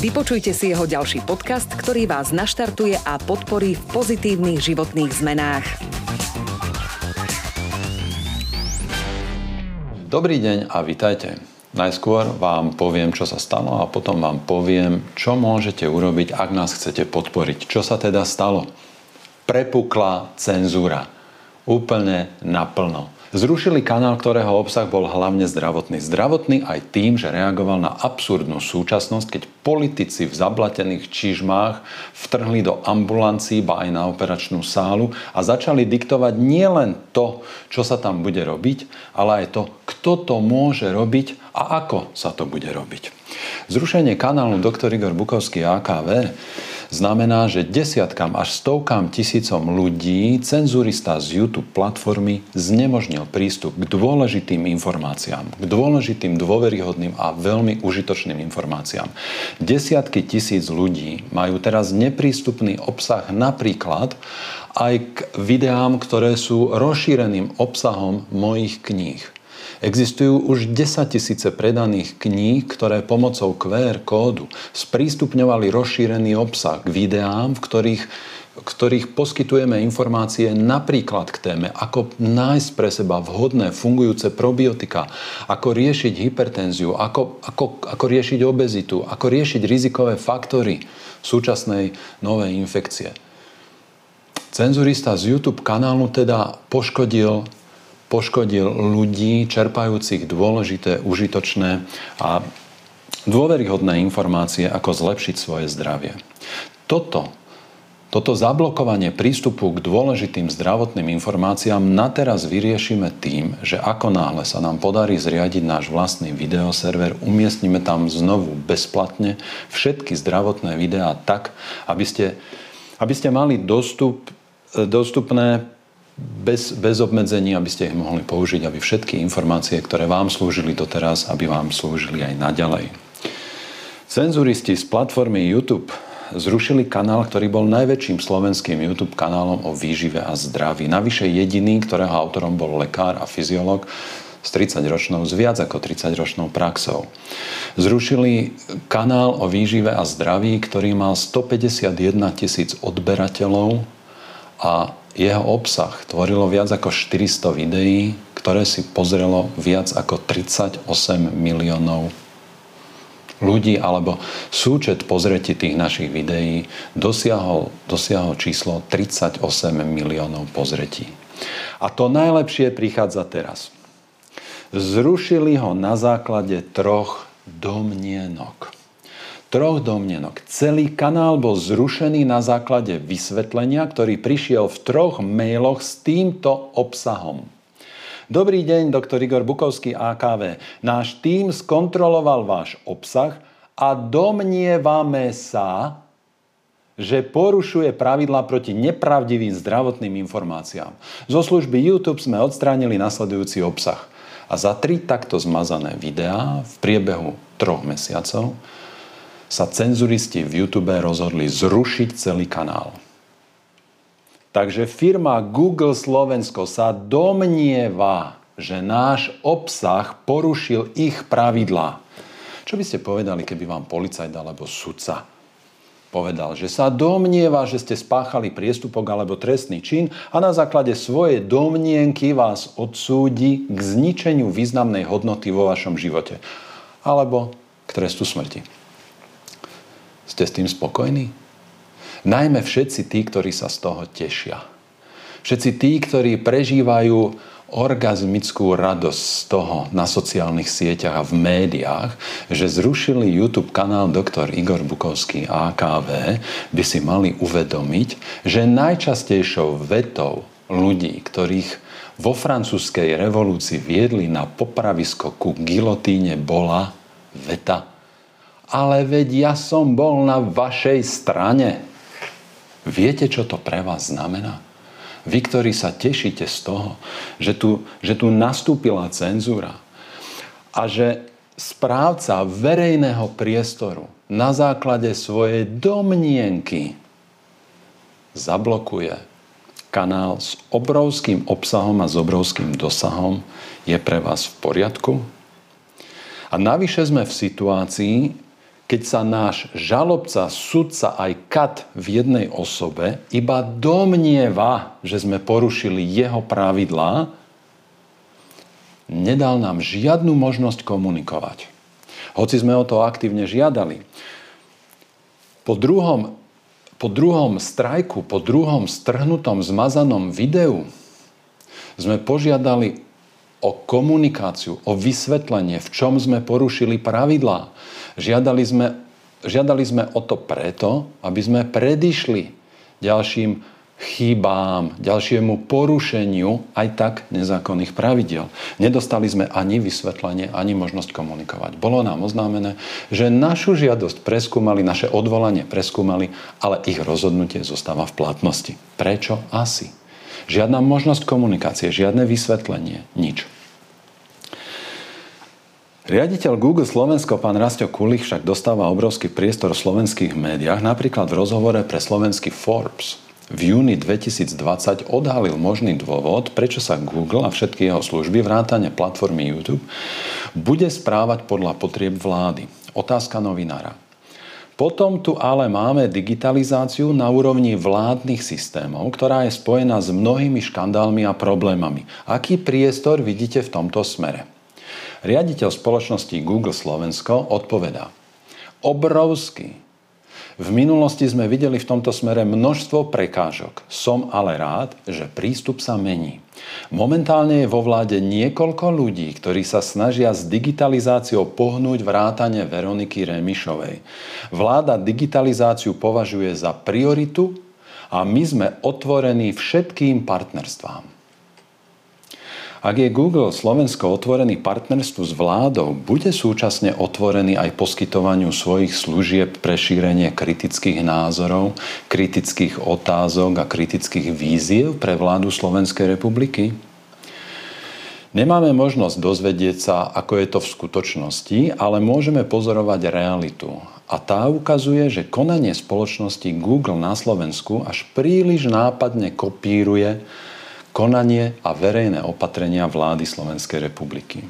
Vypočujte si jeho ďalší podcast, ktorý vás naštartuje a podporí v pozitívnych životných zmenách. Dobrý deň a vitajte. Najskôr vám poviem, čo sa stalo a potom vám poviem, čo môžete urobiť, ak nás chcete podporiť. Čo sa teda stalo? prepukla cenzúra. Úplne naplno. Zrušili kanál, ktorého obsah bol hlavne zdravotný. Zdravotný aj tým, že reagoval na absurdnú súčasnosť, keď politici v zablatených čižmách vtrhli do ambulancií, ba aj na operačnú sálu a začali diktovať nielen to, čo sa tam bude robiť, ale aj to, kto to môže robiť a ako sa to bude robiť. Zrušenie kanálu Dr. Igor Bukovský AKV znamená, že desiatkám až stovkám tisícom ľudí cenzurista z YouTube platformy znemožnil prístup k dôležitým informáciám, k dôležitým, dôveryhodným a veľmi užitočným informáciám. Desiatky tisíc ľudí majú teraz neprístupný obsah napríklad aj k videám, ktoré sú rozšíreným obsahom mojich kníh. Existujú už 10 tisíce predaných kníh, ktoré pomocou QR kódu sprístupňovali rozšírený obsah k videám, v ktorých ktorých poskytujeme informácie napríklad k téme, ako nájsť pre seba vhodné fungujúce probiotika, ako riešiť hypertenziu, ako, ako, ako riešiť obezitu, ako riešiť rizikové faktory súčasnej novej infekcie. Cenzurista z YouTube kanálu teda poškodil poškodil ľudí čerpajúcich dôležité, užitočné a dôveryhodné informácie, ako zlepšiť svoje zdravie. Toto, toto zablokovanie prístupu k dôležitým zdravotným informáciám na teraz vyriešime tým, že ako náhle sa nám podarí zriadiť náš vlastný videoserver, umiestnime tam znovu bezplatne všetky zdravotné videá tak, aby ste, aby ste mali dostup, dostupné bez, bez obmedzení, aby ste ich mohli použiť, aby všetky informácie, ktoré vám slúžili doteraz, aby vám slúžili aj naďalej. Cenzuristi z platformy YouTube zrušili kanál, ktorý bol najväčším slovenským YouTube kanálom o výžive a zdraví. Navyše jediný, ktorého autorom bol lekár a fyziológ s 30-ročnou, s viac ako 30-ročnou praxou. Zrušili kanál o výžive a zdraví, ktorý mal 151 tisíc odberateľov a jeho obsah tvorilo viac ako 400 videí, ktoré si pozrelo viac ako 38 miliónov ľudí, alebo súčet pozretí tých našich videí dosiahol, dosiahol číslo 38 miliónov pozretí. A to najlepšie prichádza teraz. Zrušili ho na základe troch domnienok troch domnenok. Celý kanál bol zrušený na základe vysvetlenia, ktorý prišiel v troch mailoch s týmto obsahom. Dobrý deň, doktor Igor Bukovský, AKV. Náš tým skontroloval váš obsah a domnievame sa, že porušuje pravidla proti nepravdivým zdravotným informáciám. Zo služby YouTube sme odstránili nasledujúci obsah. A za tri takto zmazané videá v priebehu troch mesiacov sa cenzuristi v YouTube rozhodli zrušiť celý kanál. Takže firma Google Slovensko sa domnieva, že náš obsah porušil ich pravidlá. Čo by ste povedali, keby vám policajt alebo sudca povedal, že sa domnieva, že ste spáchali priestupok alebo trestný čin a na základe svojej domnienky vás odsúdi k zničeniu významnej hodnoty vo vašom živote alebo k trestu smrti. Ste s tým spokojní? Najmä všetci tí, ktorí sa z toho tešia. Všetci tí, ktorí prežívajú orgazmickú radosť z toho na sociálnych sieťach a v médiách, že zrušili YouTube kanál Dr. Igor Bukovský AKV, by si mali uvedomiť, že najčastejšou vetou ľudí, ktorých vo francúzskej revolúcii viedli na popravisko ku gilotíne, bola veta ale veď ja som bol na vašej strane. Viete, čo to pre vás znamená? Vy, ktorí sa tešíte z toho, že tu, že tu nastúpila cenzúra a že správca verejného priestoru na základe svojej domnienky zablokuje kanál s obrovským obsahom a s obrovským dosahom, je pre vás v poriadku? A navyše sme v situácii, keď sa náš žalobca, sudca aj kat v jednej osobe iba domnieva, že sme porušili jeho pravidlá, nedal nám žiadnu možnosť komunikovať. Hoci sme o to aktívne žiadali. Po druhom, po druhom strajku, po druhom strhnutom, zmazanom videu sme požiadali o komunikáciu, o vysvetlenie, v čom sme porušili pravidlá. Žiadali sme, žiadali sme o to preto, aby sme predišli ďalším chýbám, ďalšiemu porušeniu aj tak nezákonných pravidel. Nedostali sme ani vysvetlenie, ani možnosť komunikovať. Bolo nám oznámené, že našu žiadosť preskúmali, naše odvolanie preskúmali, ale ich rozhodnutie zostáva v platnosti. Prečo? Asi. Žiadna možnosť komunikácie, žiadne vysvetlenie, nič. Riaditeľ Google Slovensko, pán Rastio Kulich, však dostáva obrovský priestor v slovenských médiách, napríklad v rozhovore pre slovenský Forbes. V júni 2020 odhalil možný dôvod, prečo sa Google a všetky jeho služby, vrátane platformy YouTube, bude správať podľa potrieb vlády. Otázka novinára. Potom tu ale máme digitalizáciu na úrovni vládnych systémov, ktorá je spojená s mnohými škandálmi a problémami. Aký priestor vidíte v tomto smere? Riaditeľ spoločnosti Google Slovensko odpovedá. Obrovský. V minulosti sme videli v tomto smere množstvo prekážok. Som ale rád, že prístup sa mení. Momentálne je vo vláde niekoľko ľudí, ktorí sa snažia s digitalizáciou pohnúť vrátane Veroniky Remišovej. Vláda digitalizáciu považuje za prioritu a my sme otvorení všetkým partnerstvám. Ak je Google Slovensko otvorený partnerstvu s vládou, bude súčasne otvorený aj poskytovaniu svojich služieb pre šírenie kritických názorov, kritických otázok a kritických víziev pre vládu Slovenskej republiky? Nemáme možnosť dozvedieť sa, ako je to v skutočnosti, ale môžeme pozorovať realitu. A tá ukazuje, že konanie spoločnosti Google na Slovensku až príliš nápadne kopíruje konanie a verejné opatrenia vlády Slovenskej republiky.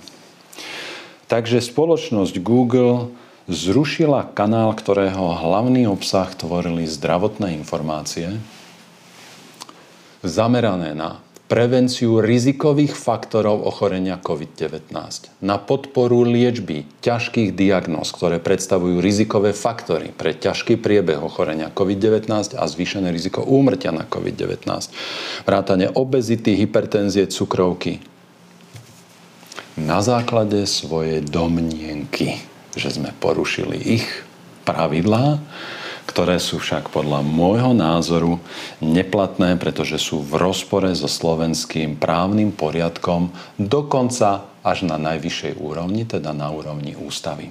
Takže spoločnosť Google zrušila kanál, ktorého hlavný obsah tvorili zdravotné informácie, zamerané na prevenciu rizikových faktorov ochorenia COVID-19, na podporu liečby ťažkých diagnóz, ktoré predstavujú rizikové faktory pre ťažký priebeh ochorenia COVID-19 a zvýšené riziko úmrtia na COVID-19, vrátane obezity, hypertenzie, cukrovky. Na základe svojej domnienky, že sme porušili ich pravidlá, ktoré sú však podľa môjho názoru neplatné, pretože sú v rozpore so slovenským právnym poriadkom, dokonca až na najvyššej úrovni, teda na úrovni ústavy.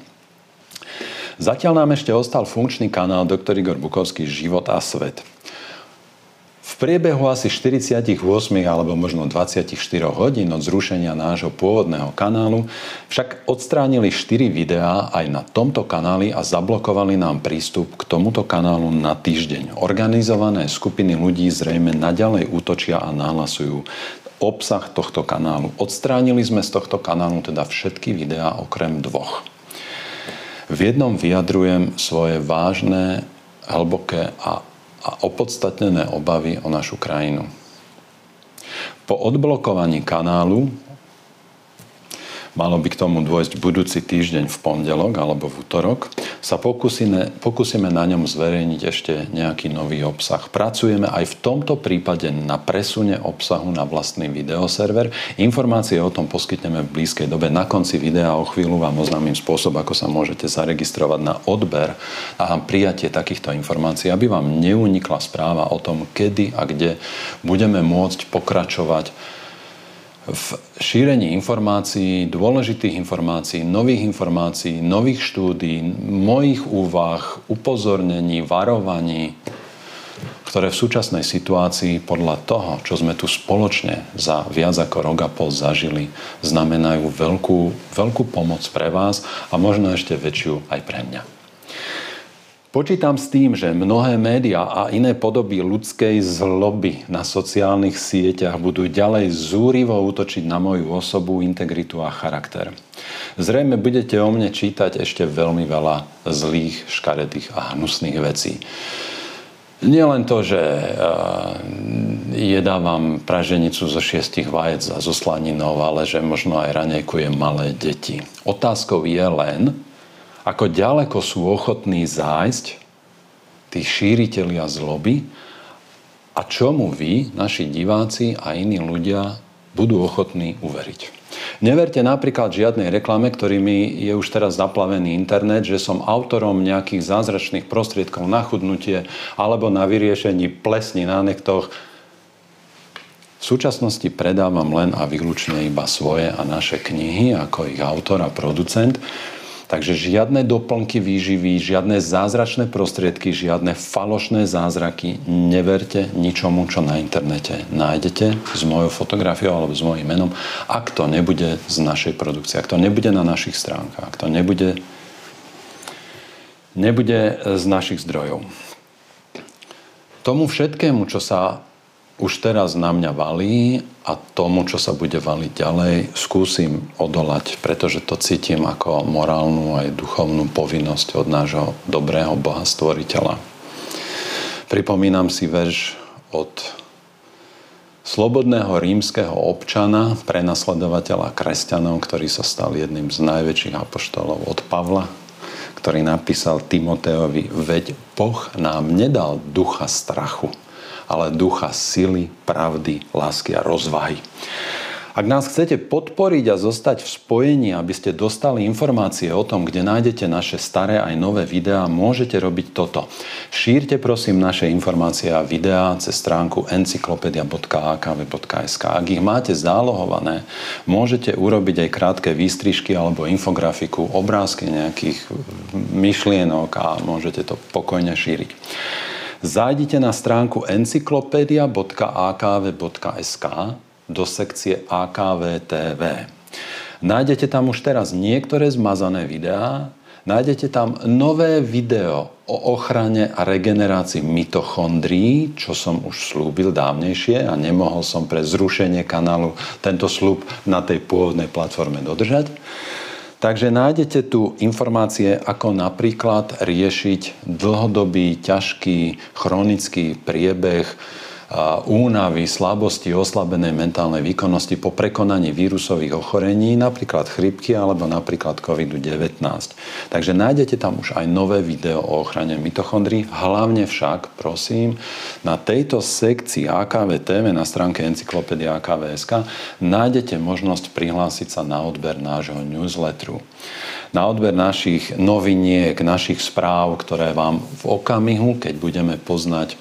Zatiaľ nám ešte ostal funkčný kanál Dr. Igor Bukovský Život a svet priebehu asi 48 alebo možno 24 hodín od zrušenia nášho pôvodného kanálu však odstránili 4 videá aj na tomto kanáli a zablokovali nám prístup k tomuto kanálu na týždeň. Organizované skupiny ľudí zrejme naďalej útočia a nahlasujú obsah tohto kanálu. Odstránili sme z tohto kanálu teda všetky videá okrem dvoch. V jednom vyjadrujem svoje vážne, hlboké a a opodstatnené obavy o našu krajinu. Po odblokovaní kanálu malo by k tomu dôjsť budúci týždeň v pondelok alebo v útorok, sa pokúsime, pokúsime na ňom zverejniť ešte nejaký nový obsah. Pracujeme aj v tomto prípade na presune obsahu na vlastný videoserver. Informácie o tom poskytneme v blízkej dobe. Na konci videa o chvíľu vám oznámim spôsob, ako sa môžete zaregistrovať na odber a prijatie takýchto informácií, aby vám neunikla správa o tom, kedy a kde budeme môcť pokračovať v šírení informácií, dôležitých informácií, nových informácií, nových štúdí, mojich úvah, upozornení, varovaní. ktoré v súčasnej situácii podľa toho, čo sme tu spoločne za viac ako rok a pol zažili, znamenajú veľkú, veľkú pomoc pre vás a možno ešte väčšiu aj pre mňa. Počítam s tým, že mnohé médiá a iné podoby ľudskej zloby na sociálnych sieťach budú ďalej zúrivo útočiť na moju osobu, integritu a charakter. Zrejme budete o mne čítať ešte veľmi veľa zlých, škaredých a hnusných vecí. Nie len to, že uh, jedávam praženicu zo šiestich vajec a zo slaninou, ale že možno aj ranejkujem malé deti. Otázkou je len, ako ďaleko sú ochotní zájsť tí šíriteľia zloby a čomu vy, naši diváci a iní ľudia budú ochotní uveriť. Neverte napríklad žiadnej reklame, ktorými je už teraz zaplavený internet, že som autorom nejakých zázračných prostriedkov na chudnutie alebo na vyriešení plesní na nektoch. V súčasnosti predávam len a výlučne iba svoje a naše knihy ako ich autor a producent. Takže žiadne doplnky výživy, žiadne zázračné prostriedky, žiadne falošné zázraky. Neverte ničomu, čo na internete nájdete s mojou fotografiou alebo s mojím menom, ak to nebude z našej produkcie, ak to nebude na našich stránkach, ak to nebude, nebude z našich zdrojov. Tomu všetkému, čo sa už teraz na mňa valí a tomu, čo sa bude valiť ďalej, skúsim odolať, pretože to cítim ako morálnu aj duchovnú povinnosť od nášho dobrého Boha Stvoriteľa. Pripomínam si verš od slobodného rímskeho občana, prenasledovateľa kresťanov, ktorý sa stal jedným z najväčších apoštolov od Pavla, ktorý napísal Timoteovi, veď Boh nám nedal ducha strachu, ale ducha sily, pravdy, lásky a rozvahy. Ak nás chcete podporiť a zostať v spojení, aby ste dostali informácie o tom, kde nájdete naše staré aj nové videá, môžete robiť toto. Šírte prosím naše informácie a videá cez stránku encyklopedia.akv.sk. Ak ich máte zálohované, môžete urobiť aj krátke výstrižky alebo infografiku, obrázky nejakých myšlienok a môžete to pokojne šíriť. Zájdite na stránku encyklopedia.akv.sk do sekcie AKV TV. Nájdete tam už teraz niektoré zmazané videá, nájdete tam nové video o ochrane a regenerácii mitochondrií, čo som už slúbil dávnejšie a nemohol som pre zrušenie kanálu tento slúb na tej pôvodnej platforme dodržať. Takže nájdete tu informácie, ako napríklad riešiť dlhodobý, ťažký, chronický priebeh únavy, slabosti, oslabenej mentálnej výkonnosti po prekonaní vírusových ochorení, napríklad chrypky alebo napríklad COVID-19. Takže nájdete tam už aj nové video o ochrane mitochondrií. Hlavne však, prosím, na tejto sekcii AKV TV na stránke Encyklopedia AKVSK nájdete možnosť prihlásiť sa na odber nášho newsletteru na odber našich noviniek, našich správ, ktoré vám v okamihu, keď budeme poznať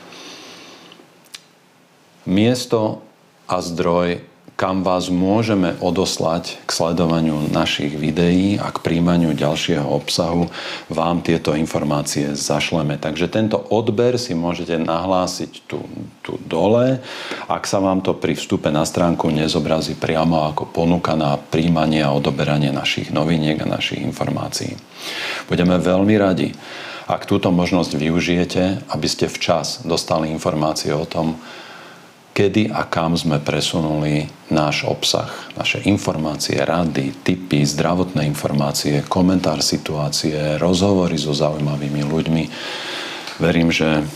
miesto a zdroj, kam vás môžeme odoslať k sledovaniu našich videí a k príjmaniu ďalšieho obsahu, vám tieto informácie zašleme. Takže tento odber si môžete nahlásiť tu, tu dole, ak sa vám to pri vstupe na stránku nezobrazí priamo ako ponuka na príjmanie a odoberanie našich noviniek a našich informácií. Budeme veľmi radi, ak túto možnosť využijete, aby ste včas dostali informácie o tom, kedy a kam sme presunuli náš obsah, naše informácie, rady, typy, zdravotné informácie, komentár situácie, rozhovory so zaujímavými ľuďmi. Verím, že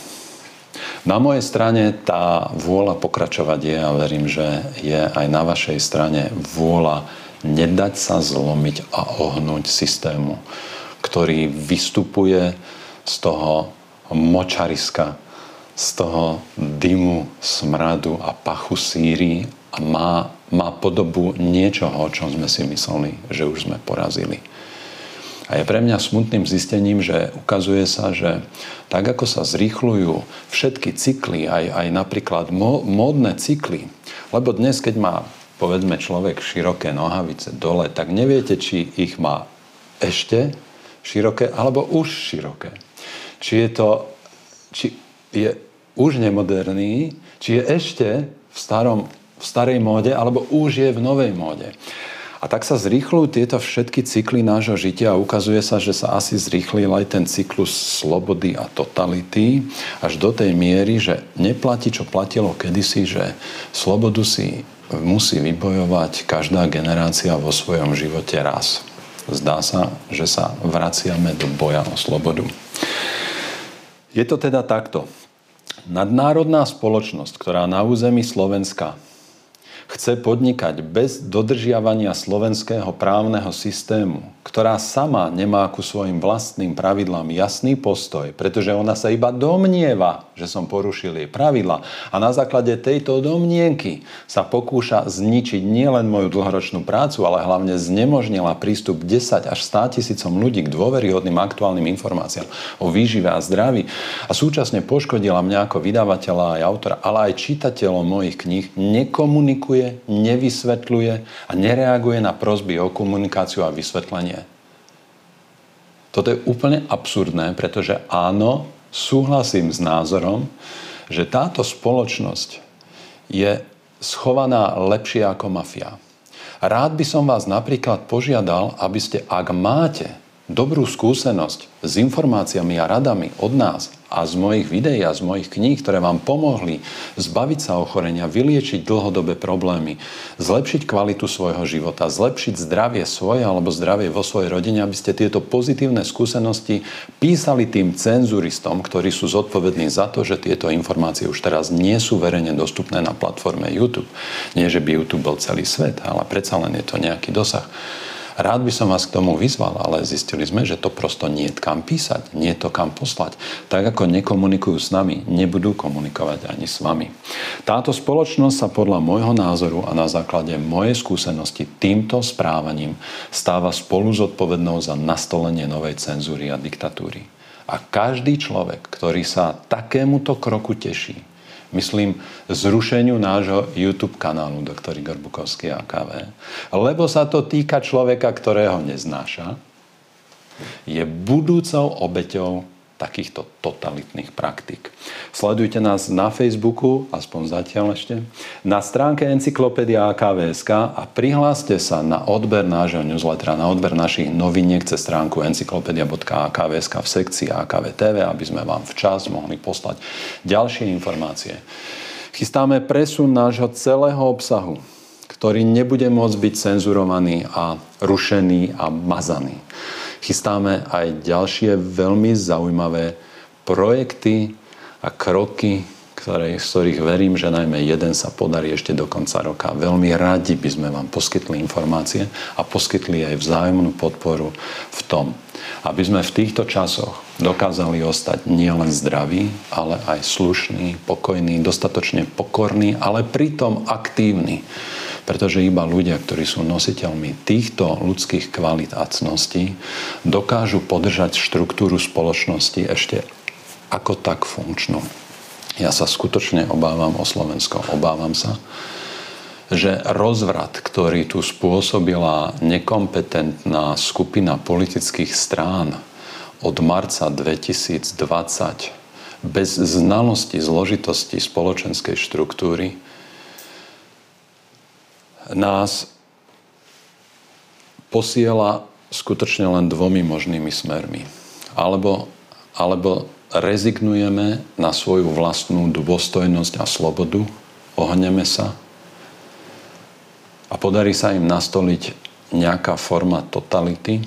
na mojej strane tá vôľa pokračovať je a verím, že je aj na vašej strane vôľa nedať sa zlomiť a ohnúť systému, ktorý vystupuje z toho močariska, z toho dymu, smradu a pachu síry a má, má podobu niečoho, o čom sme si mysleli, že už sme porazili. A je pre mňa smutným zistením, že ukazuje sa, že tak ako sa zrýchľujú všetky cykly, aj, aj napríklad módne cykly, lebo dnes, keď má povedzme človek široké nohavice dole, tak neviete, či ich má ešte široké alebo už široké. Či je to, či je už nemoderný, či je ešte v, starom, v starej móde, alebo už je v novej móde. A tak sa zrýchľujú tieto všetky cykly nášho žitia a ukazuje sa, že sa asi zrýchlil aj ten cyklus slobody a totality až do tej miery, že neplatí, čo platilo kedysi, že slobodu si musí vybojovať každá generácia vo svojom živote raz. Zdá sa, že sa vraciame do boja o slobodu. Je to teda takto. Nadnárodná spoločnosť, ktorá na území Slovenska chce podnikať bez dodržiavania slovenského právneho systému, ktorá sama nemá ku svojim vlastným pravidlám jasný postoj, pretože ona sa iba domnieva, že som porušil jej pravidla a na základe tejto domnienky sa pokúša zničiť nielen moju dlhoročnú prácu, ale hlavne znemožnila prístup 10 až 100 tisícom ľudí k dôveryhodným aktuálnym informáciám o výžive a zdraví. A súčasne poškodila mňa ako vydavateľa aj autora, ale aj čitateľom mojich kníh, nekomunikuje nekomunikuje, nevysvetľuje a nereaguje na prosby o komunikáciu a vysvetlenie. Toto je úplne absurdné, pretože áno, súhlasím s názorom, že táto spoločnosť je schovaná lepšie ako mafia. Rád by som vás napríklad požiadal, aby ste, ak máte dobrú skúsenosť s informáciami a radami od nás a z mojich videí a z mojich kníh, ktoré vám pomohli zbaviť sa ochorenia, vyliečiť dlhodobé problémy, zlepšiť kvalitu svojho života, zlepšiť zdravie svoje alebo zdravie vo svojej rodine, aby ste tieto pozitívne skúsenosti písali tým cenzuristom, ktorí sú zodpovední za to, že tieto informácie už teraz nie sú verejne dostupné na platforme YouTube. Nie, že by YouTube bol celý svet, ale predsa len je to nejaký dosah. Rád by som vás k tomu vyzval, ale zistili sme, že to prosto nie je kam písať, nie je to kam poslať. Tak ako nekomunikujú s nami, nebudú komunikovať ani s vami. Táto spoločnosť sa podľa môjho názoru a na základe mojej skúsenosti týmto správaním stáva spolu zodpovednou za nastolenie novej cenzúry a diktatúry. A každý človek, ktorý sa takémuto kroku teší, myslím, zrušeniu nášho YouTube kanálu Dr. Igor Bukovský AKV, lebo sa to týka človeka, ktorého neznáša, je budúcou obeťou takýchto totalitných praktík. Sledujte nás na Facebooku, aspoň zatiaľ ešte, na stránke Encyklopedia AKVSK a prihláste sa na odber nášho newslettera, na odber našich noviniek cez stránku encyklopedia.akvsk v sekcii AKV aby sme vám včas mohli poslať ďalšie informácie. Chystáme presun nášho celého obsahu, ktorý nebude môcť byť cenzurovaný a rušený a mazaný chystáme aj ďalšie veľmi zaujímavé projekty a kroky, ktoré, z ktorých verím, že najmä jeden sa podarí ešte do konca roka. Veľmi radi by sme vám poskytli informácie a poskytli aj vzájomnú podporu v tom, aby sme v týchto časoch dokázali ostať nielen zdraví, ale aj slušní, pokojní, dostatočne pokorní, ale pritom aktívni pretože iba ľudia, ktorí sú nositeľmi týchto ľudských kvalít a cností, dokážu podržať štruktúru spoločnosti ešte ako tak funkčnú. Ja sa skutočne obávam o Slovensko. Obávam sa, že rozvrat, ktorý tu spôsobila nekompetentná skupina politických strán od marca 2020 bez znalosti zložitosti spoločenskej štruktúry, nás posiela skutočne len dvomi možnými smermi. Alebo, alebo rezignujeme na svoju vlastnú dôstojnosť a slobodu, ohneme sa a podarí sa im nastoliť nejaká forma totality,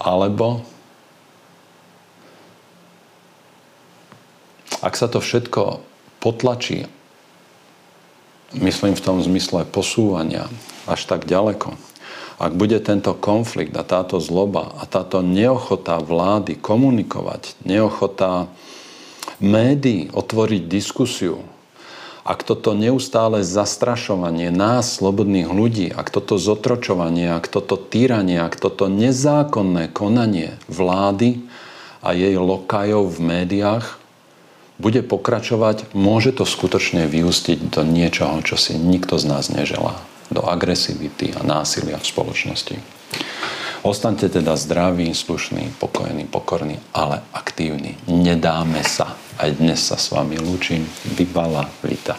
alebo ak sa to všetko potlačí myslím v tom zmysle posúvania až tak ďaleko. Ak bude tento konflikt a táto zloba a táto neochota vlády komunikovať, neochota médií otvoriť diskusiu, ak toto neustále zastrašovanie nás, slobodných ľudí, ak toto zotročovanie, ak toto týranie, ak toto nezákonné konanie vlády a jej lokajov v médiách bude pokračovať, môže to skutočne vyústiť do niečoho, čo si nikto z nás neželá. Do agresivity a násilia v spoločnosti. Ostaňte teda zdraví, slušní, pokojní, pokorní, ale aktívni. Nedáme sa. Aj dnes sa s vami lúčim. Vybala Vita.